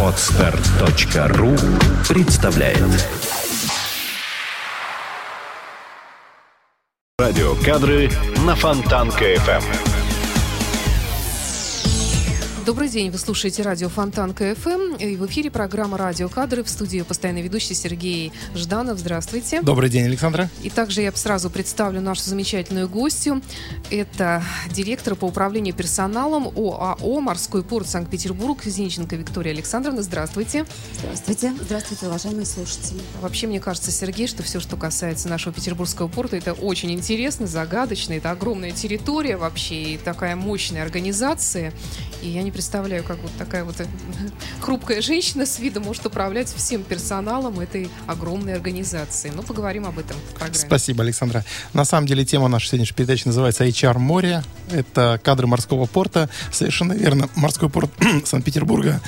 Отстар.ру представляет Радиокадры на Фонтанка FM. Добрый день, вы слушаете радио Фонтанка FM. И в эфире программа «Радио Кадры». В студии постоянный ведущий Сергей Жданов. Здравствуйте. Добрый день, Александра. И также я сразу представлю нашу замечательную гостью. Это директор по управлению персоналом ОАО «Морской порт Санкт-Петербург» Зинченко Виктория Александровна. Здравствуйте. Здравствуйте. Здравствуйте, уважаемые слушатели. Вообще, мне кажется, Сергей, что все, что касается нашего петербургского порта, это очень интересно, загадочно. Это огромная территория вообще и такая мощная организация. И я не представляю, как вот такая вот э, хрупкая женщина с видом может управлять всем персоналом этой огромной организации. Ну, поговорим об этом в программе. Спасибо, Александра. На самом деле тема нашей сегодняшней передачи называется HR море. Это кадры морского порта. Совершенно верно. Морской порт Санкт-Петербурга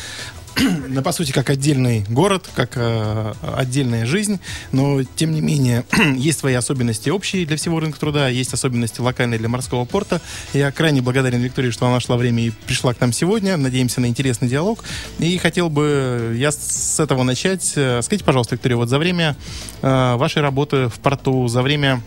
ну, по сути, как отдельный город, как э, отдельная жизнь, но, тем не менее, есть свои особенности общие для всего рынка труда, есть особенности локальные для морского порта. Я крайне благодарен Виктории, что она нашла время и пришла к нам сегодня. Надеемся на интересный диалог. И хотел бы я с этого начать. Э, скажите, пожалуйста, Виктория, вот за время э, вашей работы в порту, за время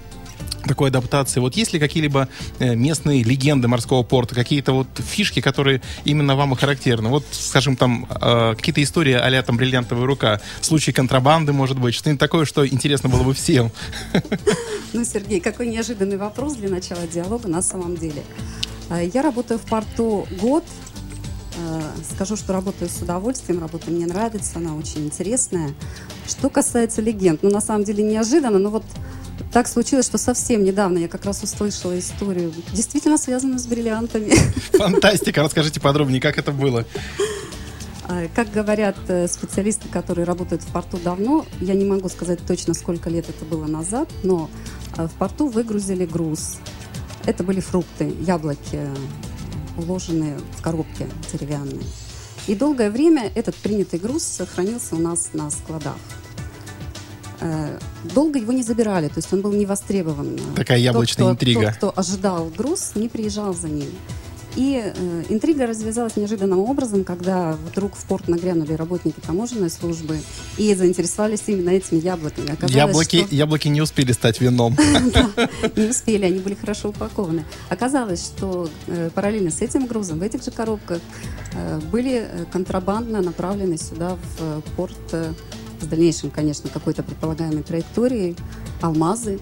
такой адаптации. Вот есть ли какие-либо э, местные легенды морского порта, какие-то вот фишки, которые именно вам и характерны? Вот, скажем, там э, какие-то истории а там «Бриллиантовая рука», случай контрабанды, может быть, что-нибудь такое, что интересно было бы всем. Ну, Сергей, какой неожиданный вопрос для начала диалога на самом деле. Э, я работаю в порту год, Скажу, что работаю с удовольствием, работа мне нравится, она очень интересная. Что касается легенд, ну, на самом деле неожиданно, но вот так случилось, что совсем недавно я как раз услышала историю, действительно связанную с бриллиантами. Фантастика! Расскажите подробнее, как это было? А, как говорят э, специалисты, которые работают в порту давно, я не могу сказать точно, сколько лет это было назад, но э, в порту выгрузили груз. Это были фрукты, яблоки, уложенные в коробке деревянные. И долгое время этот принятый груз сохранился у нас на складах. Э, долго его не забирали, то есть он был не востребован. Такая яблочная тот, интрига. Тот, кто ожидал груз, не приезжал за ним. И э, интрига развязалась неожиданным образом, когда вдруг в порт нагрянули работники таможенной службы и заинтересовались именно этими яблоками. Оказалось, яблоки, что... яблоки не успели стать вином. Не успели, они были хорошо упакованы. Оказалось, что э, параллельно с этим грузом в этих же коробках э, были контрабандно направлены сюда в порт с дальнейшим, конечно, какой-то предполагаемой траекторией, алмазы,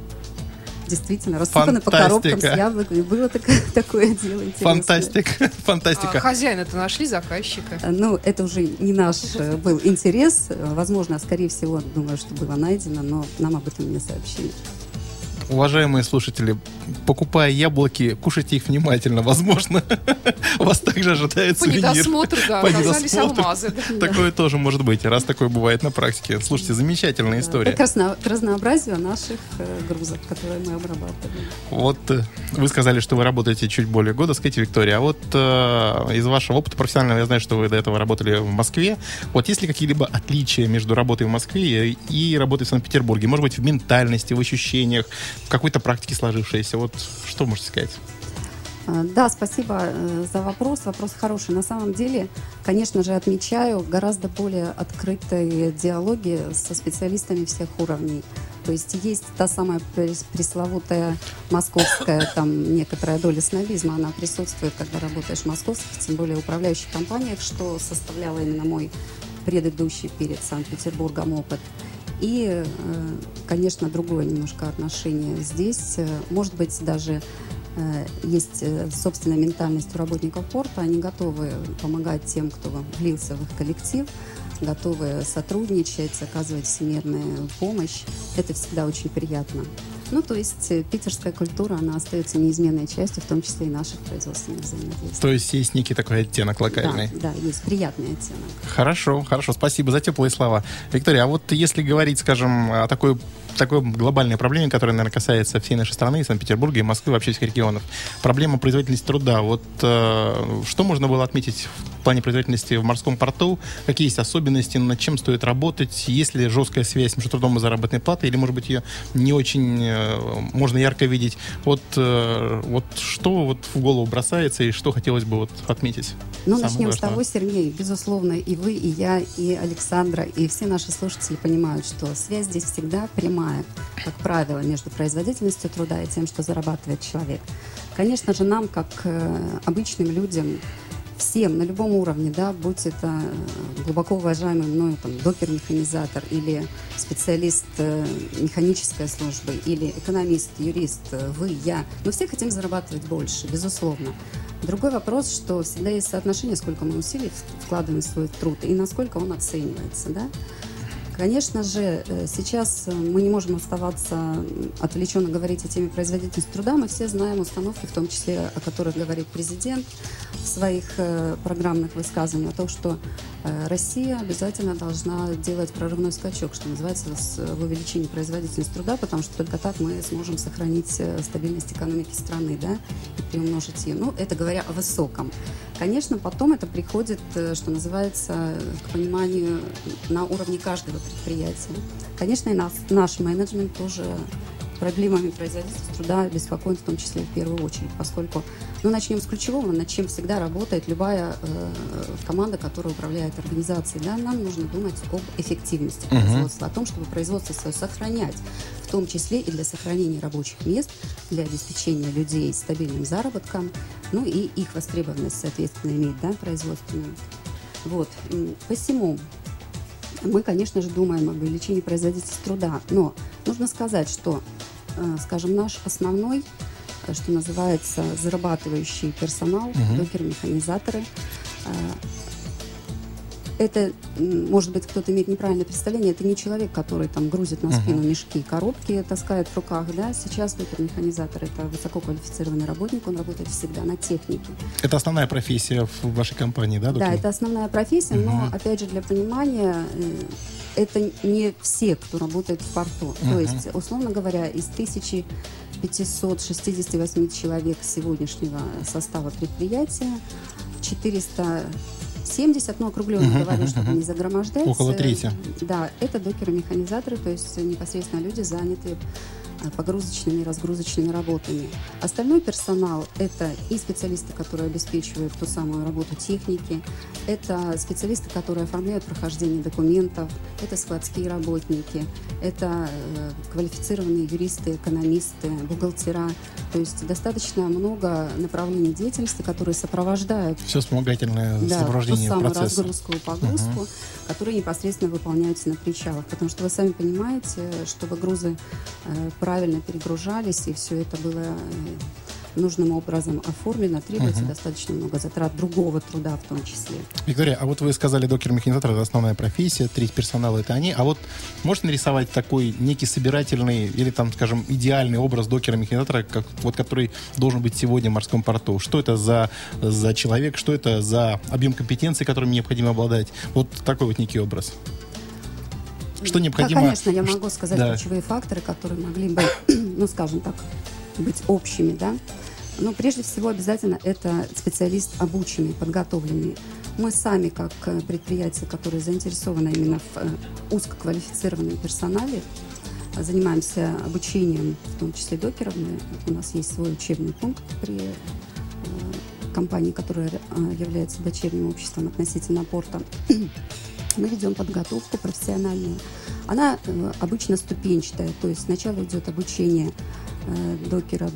действительно рассыпаны по коробкам с яблоками. Было такое, такое дело интересное. Фантастика. Фантастика. А, хозяина-то нашли, заказчика? А, ну, это уже не наш э, был интерес. Возможно, скорее всего, думаю, что было найдено, но нам об этом не сообщили уважаемые слушатели, покупая яблоки, кушайте их внимательно. Возможно, вас также ожидает сувенир. По недосмотру, да, По оказались алмазы. Такое тоже может быть, раз такое бывает на практике. Слушайте, замечательная история. Как раз к разнообразию наших э, грузов, которые мы обрабатываем. Вот э, вы сказали, что вы работаете чуть более года. Скажите, Виктория, а вот э, из вашего опыта профессионального, я знаю, что вы до этого работали в Москве. Вот есть ли какие-либо отличия между работой в Москве и работой в Санкт-Петербурге? Может быть, в ментальности, в ощущениях, в какой-то практике сложившейся. Вот что можете сказать? А, да, спасибо э, за вопрос. Вопрос хороший. На самом деле, конечно же, отмечаю гораздо более открытые диалоги со специалистами всех уровней. То есть есть та самая пресловутая московская, там некоторая доля снобизма, она присутствует, когда работаешь в московских, тем более управляющих компаниях, что составляло именно мой предыдущий перед Санкт-Петербургом опыт. И, э, конечно, другое немножко отношение здесь. Э, может быть, даже э, есть собственная ментальность у работников порта, они готовы помогать тем, кто влился в их коллектив, готовы сотрудничать, оказывать всемирную помощь. Это всегда очень приятно. Ну, то есть э, питерская культура, она остается неизменной частью, в том числе и наших производственных взаимодействий. То есть есть некий такой оттенок локальный? Да, да, есть приятный оттенок. Хорошо, хорошо, спасибо за теплые слова. Виктория, а вот если говорить, скажем, о такой такой глобальной проблеме, которая, наверное, касается всей нашей страны, и Санкт-Петербурга, и Москвы, вообще всех регионов. Проблема производительности труда. Вот э, что можно было отметить в плане производительности в морском порту? Какие есть особенности, над чем стоит работать? Есть ли жесткая связь между трудом и заработной платой? Или, может быть, ее не очень э, можно ярко видеть? Вот, э, вот что вот в голову бросается и что хотелось бы вот отметить? Ну, начнем важного? с того, Сергей, безусловно, и вы, и я, и Александра, и все наши слушатели понимают, что связь здесь всегда прямая, как правило, между производительностью труда и тем, что зарабатывает человек. Конечно же, нам, как э, обычным людям, всем на любом уровне, да, будь это э, глубоко уважаемый мною там, докер-механизатор или специалист э, механической службы, или экономист, юрист, вы, я, мы все хотим зарабатывать больше, безусловно. Другой вопрос, что всегда есть соотношение, сколько мы усилий вкладываем в свой труд и насколько он оценивается, да. Конечно же, э, сейчас мы не можем оставаться отвлеченно говорить о теме производительности труда. Мы все знаем установки, в том числе о которых говорит президент в своих э, программных высказываниях, о том, что Россия обязательно должна делать прорывной скачок, что называется, в увеличении производительности труда, потому что только так мы сможем сохранить стабильность экономики страны да, и приумножить ее. Ну, это говоря о высоком. Конечно, потом это приходит, что называется, к пониманию на уровне каждого предприятия. Конечно, и нас, наш менеджмент тоже проблемами производительности труда беспокоен в том числе в первую очередь, поскольку, ну, начнем с ключевого, над чем всегда работает любая э, команда, которая управляет организацией, да, нам нужно думать об эффективности uh-huh. производства, о том, чтобы производство свое сохранять, в том числе и для сохранения рабочих мест, для обеспечения людей стабильным заработком, ну и их востребованность, соответственно, иметь, да, производственную. Вот. Посему мы, конечно же, думаем об увеличении производительности труда. Но нужно сказать, что, скажем, наш основной, э, что называется, зарабатывающий персонал, угу. докеры-механизаторы, э, это, может быть, кто-то имеет неправильное представление, это не человек, который там грузит на спину uh-huh. мешки, коробки таскает в руках, да. Сейчас механизатор это высококвалифицированный работник, он работает всегда на технике. Это основная профессия в вашей компании, да? Доктор? Да, это основная профессия, uh-huh. но, опять же, для понимания, э, это не все, кто работает в порту. Uh-huh. То есть, условно говоря, из тысячи 568 человек сегодняшнего состава предприятия 400 70, ну, округленно uh-huh, говорю, uh-huh, чтобы uh-huh. не загромождать. Около трети. Да, это докеры-механизаторы, то есть непосредственно люди, занятые Э, погрузочными и разгрузочными работами. Остальной персонал – это и специалисты, которые обеспечивают ту самую работу техники, это специалисты, которые оформляют прохождение документов, это складские работники, это э, квалифицированные юристы, экономисты, бухгалтера. То есть достаточно много направлений деятельности, которые сопровождают все вспомогательное да, сопровождение ту самую процесса. разгрузку и погрузку, угу. которые непосредственно выполняются на причалах. Потому что вы сами понимаете, чтобы грузы э, правильно перегружались, и все это было э, нужным образом оформлено, требуется угу. достаточно много затрат другого труда в том числе. Виктория, а вот вы сказали, докер-механизатор — это основная профессия, треть персонала — это они. А вот можно нарисовать такой некий собирательный или, там, скажем, идеальный образ докера-механизатора, как, вот, который должен быть сегодня в морском порту? Что это за, за человек, что это за объем компетенций, которыми необходимо обладать? Вот такой вот некий образ. Что необходимо? Да, конечно, я могу сказать да. ключевые факторы, которые могли бы, ну, скажем так, быть общими, да. Но прежде всего обязательно это специалист обученный, подготовленный. Мы сами, как э, предприятие, которое заинтересовано именно в э, узкоквалифицированном персонале, занимаемся обучением, в том числе докеров. У нас есть свой учебный пункт при э, компании, которая является дочерним обществом относительно порта мы ведем подготовку профессиональную. Она э, обычно ступенчатая, то есть сначала идет обучение э, докера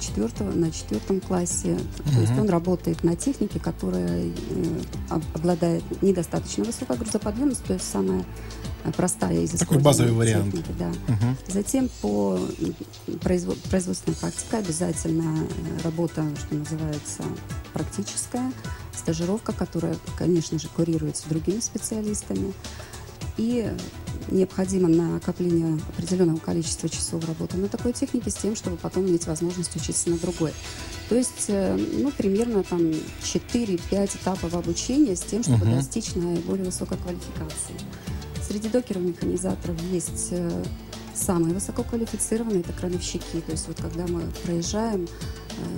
четвертого, на четвертом классе. Uh-huh. То есть он работает на технике, которая э, обладает недостаточно высокой грузоподъемностью, то есть самая простая из Такой базовый вариант. Техники, да. uh Затем по производ, производственной практике обязательно работа, что называется, практическая стажировка, которая, конечно же, курируется другими специалистами. И необходимо накопление определенного количества часов работы на такой технике с тем, чтобы потом иметь возможность учиться на другой. То есть, э, ну, примерно там 4-5 этапов обучения с тем, чтобы uh-huh. достичь наиболее высокой квалификации. Среди докеров-механизаторов есть э, самые высококвалифицированные, это крановщики. То есть вот когда мы проезжаем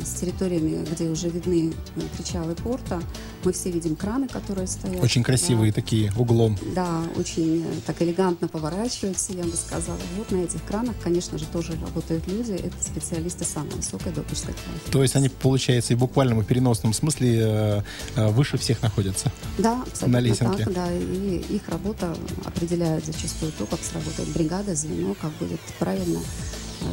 с территориями, где уже видны э, причалы порта. Мы все видим краны, которые стоят. Очень красивые да. такие, углом. Да, очень э, так элегантно поворачиваются, я бы сказала. Вот на этих кранах, конечно же, тоже работают люди. Это специалисты самой высокой квалификации. То есть они, получается, и в буквальном и переносном смысле выше всех находятся? Да, абсолютно на лесенке. так. Да, и их работа определяет зачастую то, как сработает бригада, звено, как будет правильно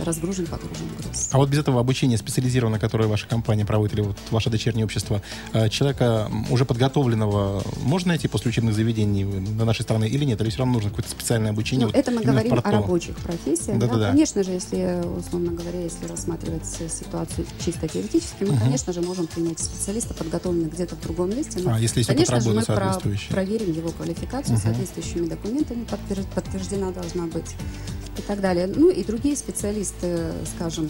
разгружен, погружен груз. А вот без этого обучения специализированного, которое ваша компания проводит, или вот ваше дочернее общество, э, человека уже подготовленного можно найти после учебных заведений на нашей стране или нет? Или все равно нужно какое-то специальное обучение? Ну, вот это мы говорим о рабочих профессиях. Да, да, да. Конечно же, если, условно говоря, если рассматривать ситуацию чисто теоретически, мы, угу. конечно же, можем принять специалиста, подготовленного где-то в другом месте. Но, а если есть конечно же, мы про- проверим его квалификацию угу. соответствующими документами, подтверждена должна быть и так далее. Ну и другие специалисты, скажем,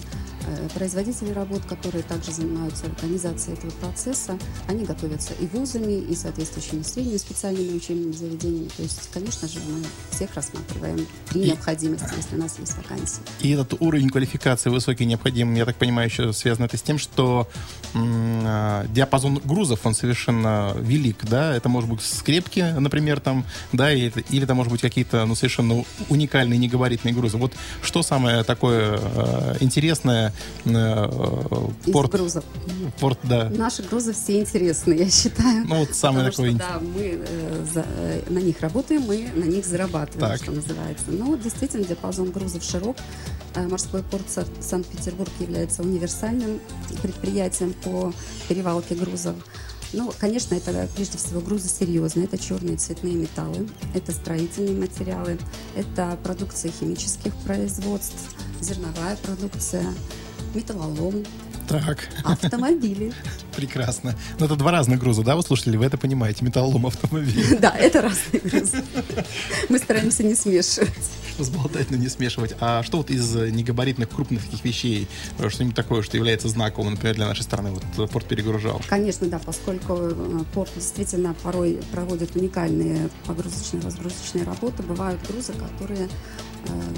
производители работ, которые также занимаются организацией этого процесса, они готовятся и вузами, и соответствующими средними специальными учебными заведениями. То есть, конечно же, мы всех рассматриваем при и, необходимости, если у нас есть вакансии. И этот уровень квалификации высокий необходим, я так понимаю, еще связано это с тем, что м- диапазон грузов, он совершенно велик, да? Это может быть скрепки, например, там, да, или, или это может быть какие-то, ну, совершенно уникальные негабаритные грузы. Вот что самое такое э, интересное э, порт. Из грузов. Порт, да. Наши грузы все интересные, я считаю. Ну, вот самое такое... Что, да, мы э, за, э, на них работаем, мы на них зарабатываем, так. что называется. Но действительно диапазон грузов широк. Э, морской порт Санкт-Петербург является универсальным предприятием по перевалке грузов. Ну, конечно, это прежде всего грузы серьезные. Это черные цветные металлы, это строительные материалы, это продукция химических производств, зерновая продукция, металлолом, так. Автомобили. Прекрасно. Но ну, это два разных груза, да, вы слушатели? Вы это понимаете, металлолом автомобиль. Да, это разные грузы. Мы стараемся не смешивать. Что сболтать, но не смешивать. А что вот из негабаритных крупных таких вещей, э, что-нибудь такое, что является знаковым, например, для нашей страны, вот э, порт перегружал? Конечно, да, поскольку э, порт действительно порой проводит уникальные погрузочно-разгрузочные работы, бывают грузы, которые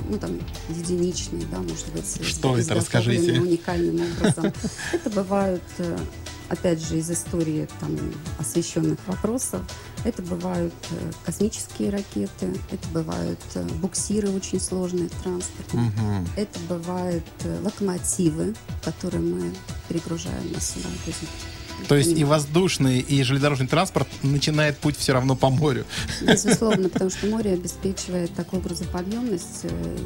ну, там, единичные, да, может быть, что это, расскажите. уникальным образом. Это бывают, э, опять же, из истории там, освещенных вопросов. Это бывают э, космические ракеты, это бывают э, буксиры очень сложные транспорт, угу. это бывают локомотивы, которые мы перегружаем на сюда. То есть и воздушный, и железнодорожный транспорт начинает путь все равно по морю. Безусловно, потому что море обеспечивает такую грузоподъемность, э,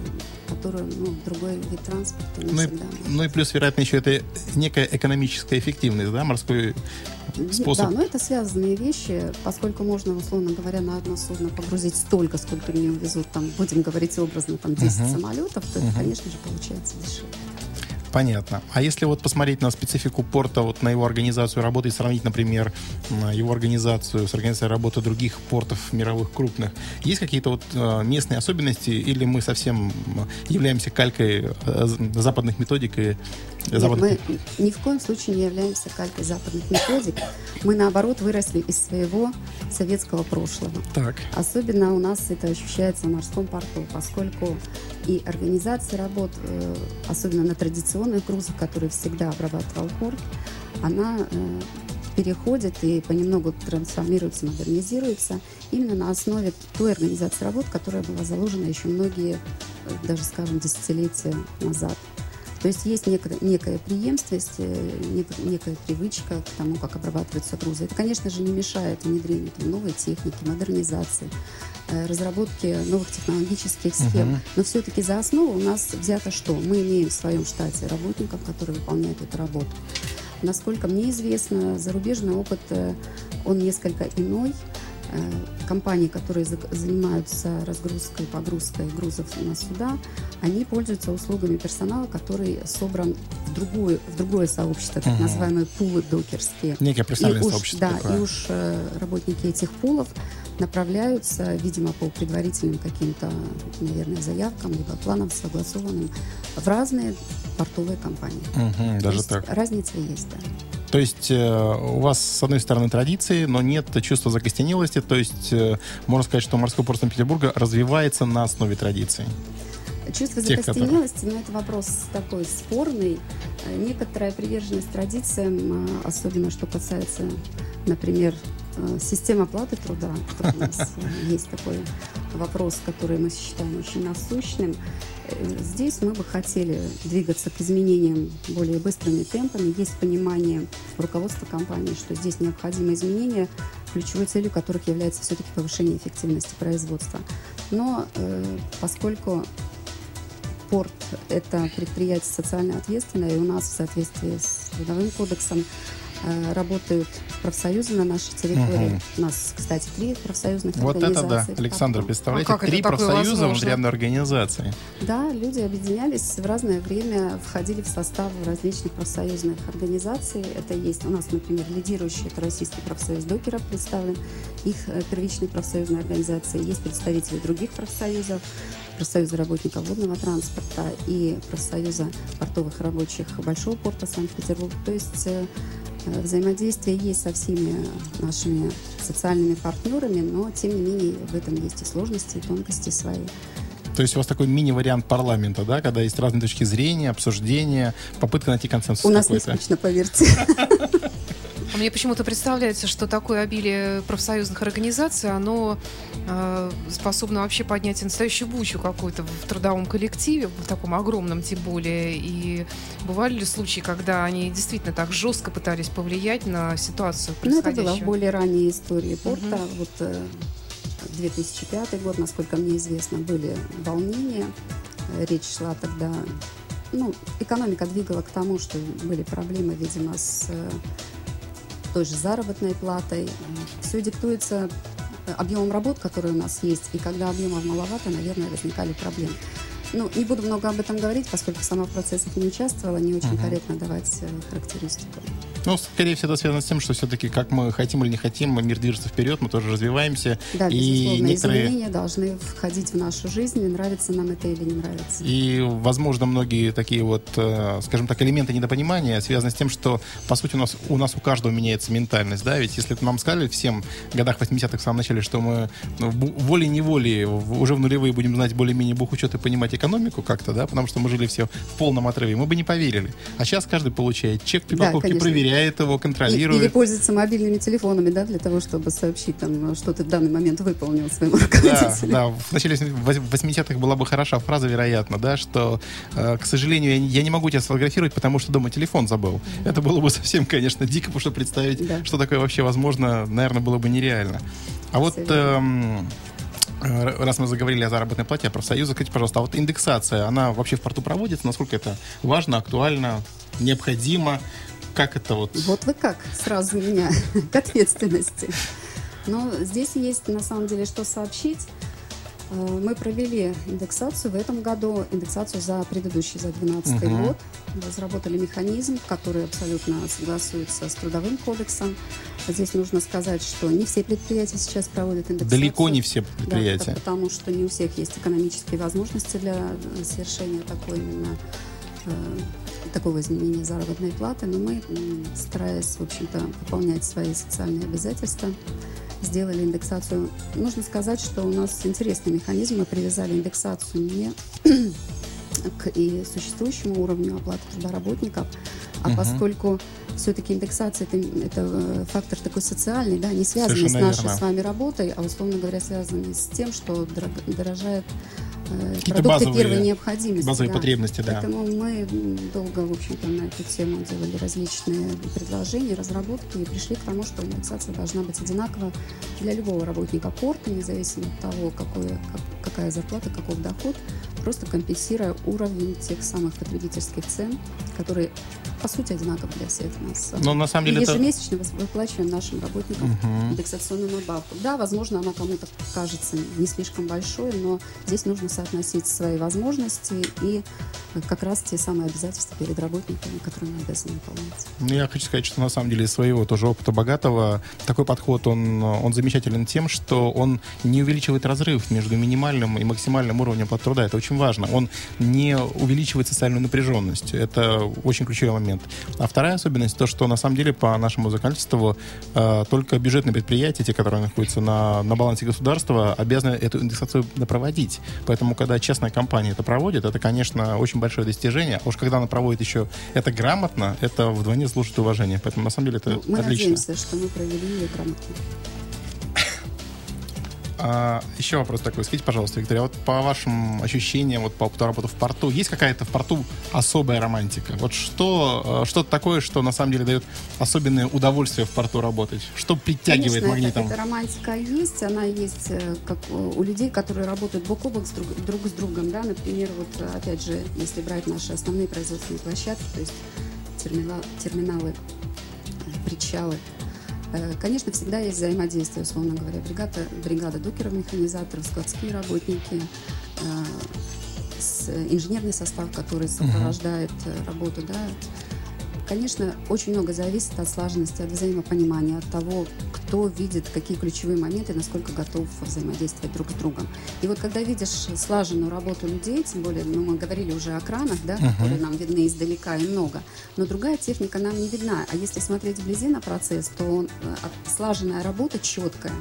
которую ну, другой вид транспорта не ну всегда. И, ну и плюс, вероятно, еще это некая экономическая эффективность, да, морской способ. Да, но это связанные вещи, поскольку можно, условно говоря, на одно судно погрузить столько, сколько не увезут, там, будем говорить образно, там, 10 uh-huh. самолетов, то uh-huh. это, конечно же, получается дешевле. Понятно. А если вот посмотреть на специфику порта, вот на его организацию работы и сравнить, например, его организацию с организацией работы других портов мировых крупных, есть какие-то вот э, местные особенности или мы совсем являемся калькой э, западных методик и нет, мы ни в коем случае не являемся калькой западных методик. Мы, наоборот, выросли из своего советского прошлого. Так. Особенно у нас это ощущается в морском порту, поскольку и организация работ, э, особенно на традиционных грузах, которые всегда обрабатывал порт, она э, переходит и понемногу трансформируется, модернизируется именно на основе той организации работ, которая была заложена еще многие, э, даже скажем, десятилетия назад. То есть есть некая, некая преемственность, некая, некая привычка к тому, как обрабатываются грузы. Это, конечно же, не мешает внедрению там, новой техники, модернизации, э, разработки новых технологических схем. Uh-huh. Но все-таки за основу у нас взято что? Мы имеем в своем штате работников, которые выполняют эту работу. Насколько мне известно, зарубежный опыт, э, он несколько иной. Э, компании, которые занимаются разгрузкой, погрузкой грузов на суда, они пользуются услугами персонала, который собран в, другую, в другое сообщество, так угу. называемые пулы докерские. Некое профессиональное и сообщество. Да, такое. и уж э, работники этих пулов направляются, видимо, по предварительным каким-то, наверное, заявкам, либо планам согласованным в разные портовые компании. Угу, даже так. Разница есть, да. То есть э, у вас, с одной стороны, традиции, но нет чувства закостенелости. То есть э, можно сказать, что морской порт Санкт-Петербурга развивается на основе традиций. Чувство Тех, которые- закостенелости, но это вопрос такой спорный. Некоторая приверженность традициям, э, особенно что касается, например, э, систем оплаты труда. У нас э, есть такой вопрос, который мы считаем очень насущным. Э, Здесь мы бы хотели двигаться к изменениям более быстрыми темпами. Есть понимание руководства компании, что здесь необходимы изменения, ключевой целью которых является все-таки повышение эффективности производства. Но э, поскольку порт – это предприятие социально ответственное, и у нас в соответствии с Трудовым кодексом работают профсоюзы на нашей территории. Мгм. У нас, кстати, три профсоюзных Вот это да, организации. Александр, представляете, А три профсоюза возможно? внутри одной организации. Да, люди объединялись в разное время, входили в состав различных профсоюзных организаций. Это есть у нас, например, лидирующий, это Российский профсоюз докеров представлен, их э, первичные профсоюзные организации. Есть представители других профсоюзов, профсоюза работников водного транспорта и профсоюза портовых рабочих Большого порта Санкт-Петербург. То есть э, э, взаимодействие есть со всеми нашими социальными партнерами, но тем не менее в этом есть и сложности, и тонкости свои. То есть у вас такой мини-вариант парламента, да, когда есть разные точки зрения, обсуждения, попытка найти консенсус У нас не скучно, поверьте. Мне почему-то представляется, что такое обилие профсоюзных организаций, оно э, способно вообще поднять настоящую бучу какую-то в трудовом коллективе, в таком огромном тем более. И бывали ли случаи, когда они действительно так жестко пытались повлиять на ситуацию Ну, это было в происходящую? более ранней истории порта. Мгм. Вот э, 2005 год, насколько мне известно, были волнения. Э, Речь шла тогда... Ну, экономика двигала к тому, что были проблемы, видимо, с э, той же заработной платой. Все диктуется э, объемом работ, которые у нас есть. И когда объемов маловато, наверное, возникали проблемы. Ну, не буду много об этом говорить, поскольку сама в процессах не участвовала, не очень Мгм. корректно давать э, характеристику. Ну, скорее всего, это связано с тем, что все-таки, как мы хотим или не хотим, мир движется вперед, мы тоже развиваемся. Да, И безусловно, некоторые- изменения должны входить в нашу жизнь, и нравится нам это или не нравится. И, возможно, многие такие вот, э, скажем так, элементы недопонимания связаны с тем, что, по сути, у нас у, нас у каждого меняется ментальность, да, ведь если нам сказали всем в годах 80-х, в самом начале, что мы ну, волей-неволей уже в нулевые будем знать более-менее бухучет и понимать экономику как-то, да, потому что мы жили все в полном отрыве, мы бы не поверили. А сейчас каждый получает чек при Да, покупке, конечно. проверяет его, И- контролирует. или пользуются мобильными телефонами, да, для того, чтобы сообщить, там, что ты в данный момент выполнил своему Да, руководителю. да, в начале 80-х была бы хороша фраза, вероятно, да, что, э, к сожалению, я не, могу тебя сфотографировать, потому что дома телефон забыл. Это было бы совсем, конечно, дико, потому что представить, Да. что такое вообще возможно, наверное, было бы нереально. А вот эм, раз мы заговорили о заработной плате, о профсоюзах, скажите, пожалуйста, а вот индексация, она вообще в порту проводится? Насколько это важно, актуально, необходимо? Как это вот? Вот вы как сразу меня к ответственности. Но здесь есть на самом деле что сообщить. Э, Мы провели индексацию в этом году, индексацию за предыдущий, за 2012 Мгм. год. Разработали механизм, который абсолютно согласуется с Трудовым кодексом. Здесь нужно сказать, что не все предприятия сейчас проводят индексацию. Далеко не все Да, предприятия. это потому что не у всех есть экономические возможности для э, совершения такой именно э, такого изменения заработной платы, но мы, стараясь, в общем-то, выполнять свои социальные обязательства, сделали индексацию. Нужно сказать, что у нас интересный механизм. Мы привязали индексацию не к и существующему уровню оплаты труда работников, а Мгм. поскольку все-таки индексация это, это э, фактор такой социальный, да, не связанный Совершенно с нашей верно. с вами работой, а условно говоря связанный с тем, что дорожает э, Какие-то базовые- первой необходимости. Базовые да. потребности, да. Поэтому мы долго, в общем-то, на эту тему делали различные предложения, разработки и пришли к тому, что индексация должна быть одинакова для любого работника порта, независимо от того, какое, как- какая зарплата, каков доход, просто компенсируя уровень тех самых потребительских цен, которые, по сути, одинаковы для всех нас. Но на самом И деле это... ежемесячно выс- выплачиваем нашим работникам Мгм. индексационную надбавку. Да, возможно, она кому-то кажется не слишком большой, но здесь нужно соотносить свои возможности и как раз те самые обязательства перед работниками, которые мы обязаны выполнять. Ну, Я хочу сказать, что на самом деле из своего тоже опыта богатого такой подход, он, он замечателен тем, что он не увеличивает разрыв между минимальным и максимальным уровнем оплаты труда. Это очень важно. Он не увеличивает социальную напряженность. Это очень ключевой момент. Момент. А вторая особенность, то, что на самом деле по нашему законодательству э, только бюджетные предприятия, те, которые находятся на, на балансе государства, обязаны эту индексацию проводить. Поэтому, когда частная компания это проводит, это, конечно, очень большое достижение. А уж когда она проводит еще это грамотно, это вдвойне служит уважение. Поэтому, на самом деле, это Ну, Мы отлично. надеемся, что мы провели ее грамотно. А, еще вопрос такой. Скажите, пожалуйста, Виктория, вот по вашим ощущениям, вот по опыту работы в порту, есть какая-то в порту особая романтика? Вот что, э, что-то такое, что на самом деле дает особенное удовольствие в порту работать? Что притягивает Конечно, магнитом? Это, романтика есть, она есть э, как у людей, которые работают бок о бок с друг, друг с другом, да, например, вот э, опять же, если брать наши основные производственные площадки, то есть терминала- терминалы, причалы, Конечно, всегда есть взаимодействие, условно говоря, бригада, бригада докеров, механизаторов, складские работники, э, инженерный состав, который сопровождает э, работу, да, Конечно, очень много зависит от слаженности, от взаимопонимания, от того, кто видит какие ключевые моменты, насколько готов взаимодействовать друг с другом. И вот когда видишь слаженную работу людей, тем более, ну, мы говорили уже о кранах, да, которые нам видны издалека и много, но другая техника нам не видна. А если смотреть вблизи на процесс, то он, э, слаженная работа четкая.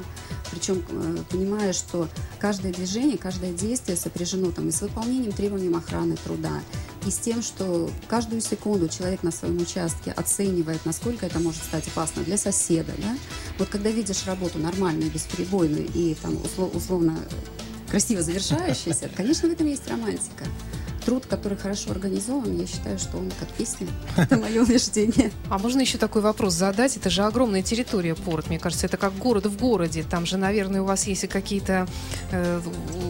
Причем э, понимая, что каждое движение, каждое действие сопряжено там, и с выполнением требований охраны труда, и с тем, что каждую секунду человек на своем участке оценивает, насколько это может стать опасно для соседа. Да? Вот когда видишь работу нормальную, бесперебойную и там, услов- условно э, красиво завершающуюся, конечно, в этом есть романтика. Труд, который хорошо организован, я считаю, что он как песня. Это мое убеждение. А можно еще такой вопрос задать? Это же огромная территория порт. Мне кажется, это как город в городе. Там же, наверное, у вас есть и какие-то э,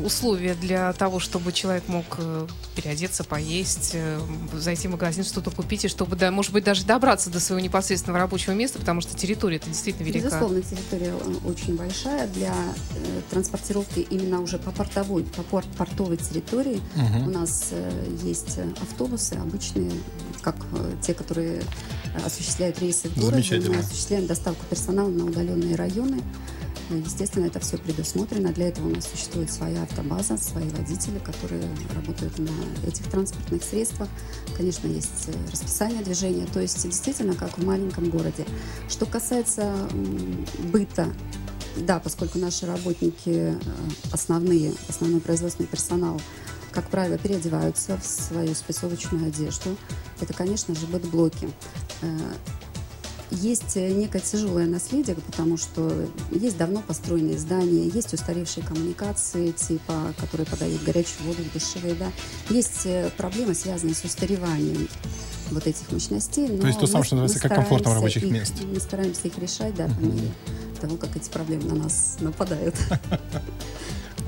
условия для того, чтобы человек мог э, переодеться, поесть, э, зайти в магазин, что-то купить, и чтобы, да, может быть, даже добраться до своего непосредственного рабочего места, потому что территория это действительно велика. Безусловно, территория э, очень большая для э, транспортировки именно уже по портовой, по пор- портовой территории. У нас э, есть э, автобусы обычные, как э, те, которые осуществляют рейсы в. Замечательно. Мы осуществляем доставку персонала на удаленные районы. Э, Естественно, это все предусмотрено. Для этого у нас существует своя автобаза, свои водители, которые работают на этих транспортных средствах. Конечно, есть расписание движения. То есть действительно, как в маленьком городе. Что касается быта, да, поскольку наши работники основные, основной производственный персонал, как правило, переодеваются в свою спецовочную одежду. Это, конечно же, быт-блоки. Э, Есть э, некое тяжелое наследие, потому что есть давно построенные здания, есть устаревшие коммуникации, типа, которые подают горячую воду душевые, да. Есть э, проблемы, связанные с устареванием вот этих мощностей. но есть то самое, что называется, как комфортом рабочих их- мест. Мы стараемся их решать, да, по мере того, как эти проблемы на нас нападают.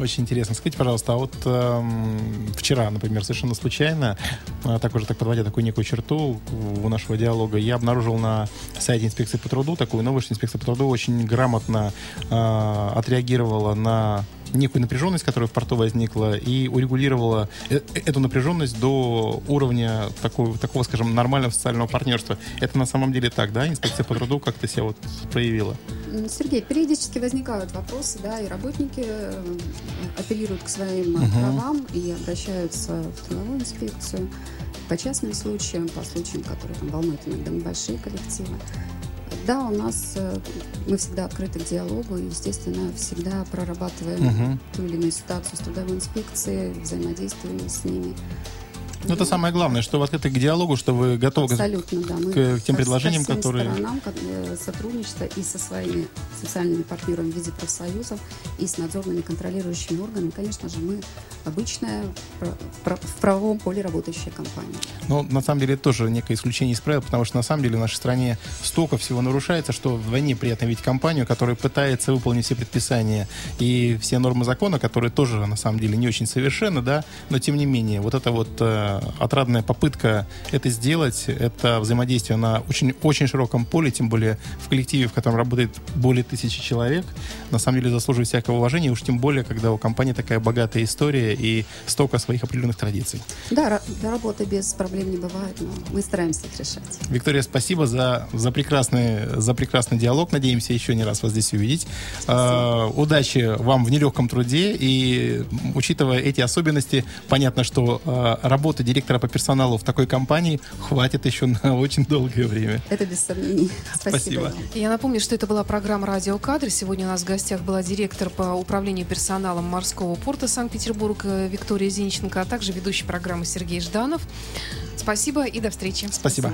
Очень интересно. Скажите, пожалуйста, а вот эм, вчера, например, совершенно случайно, э, так уже так подводя такую некую черту у нашего диалога, я обнаружил на сайте инспекции по труду такую новость, что инспекция по труду очень грамотно э, отреагировала на некую напряженность, которая в порту возникла, и урегулировала э- эту напряженность до уровня такого, такого, скажем, нормального социального партнерства. Это на самом деле так, да? Инспекция по труду как-то себя вот проявила. Сергей, периодически возникают вопросы, да, и работники э, апеллируют к своим э, правам и обращаются в трудовую инспекцию по частным случаям, по случаям, которые там волнуют иногда небольшие коллективы. Да, у нас э, мы всегда открыты к диалогу и, естественно, всегда прорабатываем Мгм. ту или иную ситуацию с трудовой инспекцией, взаимодействуем с ними. Ну, это самое главное, что вы открыты к диалогу, что вы готовы к- Абсолютно, да. Мы к- к тем предложениям, со которые- сторонам э, сотрудничества и со своими социальными партнерами в виде профсоюзов, и с надзорными контролирующими органами. Конечно же, мы обычная в правовом поле работающая компания. Но на самом деле это тоже некое исключение из правил, потому что на самом деле в нашей стране столько всего нарушается, что вдвойне приятно видеть компанию, которая пытается выполнить все предписания и все нормы закона, которые тоже на самом деле не очень совершенны, да, но тем не менее вот эта вот э, отрадная попытка это сделать, это взаимодействие на очень, очень широком поле, тем более в коллективе, в котором работает более тысячи человек, на самом деле заслуживает всякого уважения, уж тем более, когда у компании такая богатая история и столько своих определенных традиций. Да, да, работы без проблем не бывает, но мы стараемся их решать. Виктория, спасибо за, за, прекрасный, за прекрасный диалог. Надеемся еще не раз вас здесь увидеть. Э, удачи вам в нелегком труде. И учитывая эти особенности, понятно, что э, работать работы директора по персоналу в такой компании хватит еще на очень долгое время. Это без сомнений. Спасибо. Спасибо. Я напомню, что это была программа «Радиокадры». Сегодня у нас в гостях была директор по управлению персоналом морского порта Санкт-Петербург Виктория Зинченко, а также ведущий программы Сергей Жданов. Спасибо и до встречи. Спасибо.